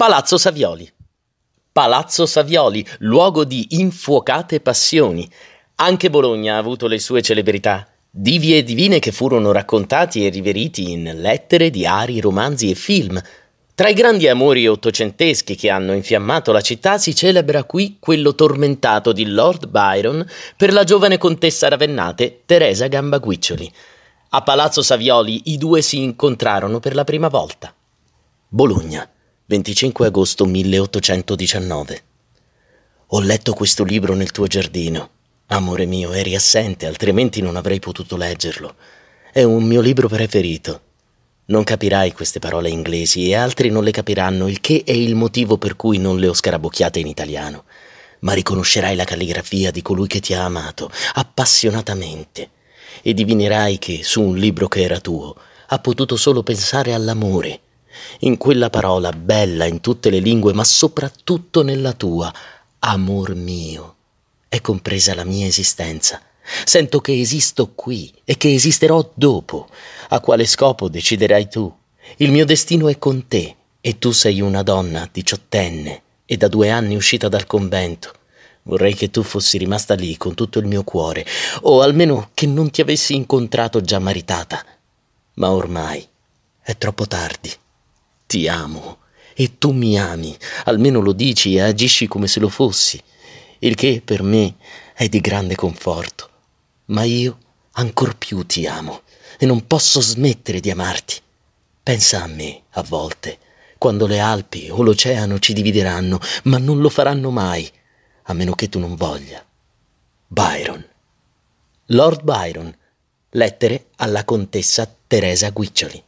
Palazzo Savioli. Palazzo Savioli, luogo di infuocate passioni. Anche Bologna ha avuto le sue celebrità, divi e divine che furono raccontati e riveriti in lettere, diari, romanzi e film. Tra i grandi amori ottocenteschi che hanno infiammato la città si celebra qui quello tormentato di Lord Byron per la giovane contessa ravennate Teresa Gambaguiccioli. A Palazzo Savioli i due si incontrarono per la prima volta. Bologna, 25 agosto 1819. Ho letto questo libro nel tuo giardino. Amore mio, eri assente, altrimenti non avrei potuto leggerlo. È un mio libro preferito. Non capirai queste parole inglesi e altri non le capiranno, il che è il motivo per cui non le ho scarabocchiate in italiano. Ma riconoscerai la calligrafia di colui che ti ha amato, appassionatamente, e divinerai che, su un libro che era tuo, ha potuto solo pensare all'amore. In quella parola, bella in tutte le lingue, ma soprattutto nella tua, amor mio, è compresa la mia esistenza Sento che esisto qui e che esisterò dopo. A quale scopo deciderai tu? Il mio destino è con te e tu sei una donna diciottenne e da due anni uscita dal convento. Vorrei che tu fossi rimasta lì con tutto il mio cuore, o almeno che non ti avessi incontrato già maritata. Ma ormai è troppo tardi. Ti amo e tu mi ami, almeno lo dici e agisci come se lo fossi, il che per me è di grande conforto ma io ancor più ti amo e non posso smettere di amarti. Pensa a me, a volte, quando le Alpi o l'oceano ci divideranno, ma non lo faranno mai, a meno che tu non voglia. Byron. Lord Byron. Lettere alla contessa Teresa Guiccioli.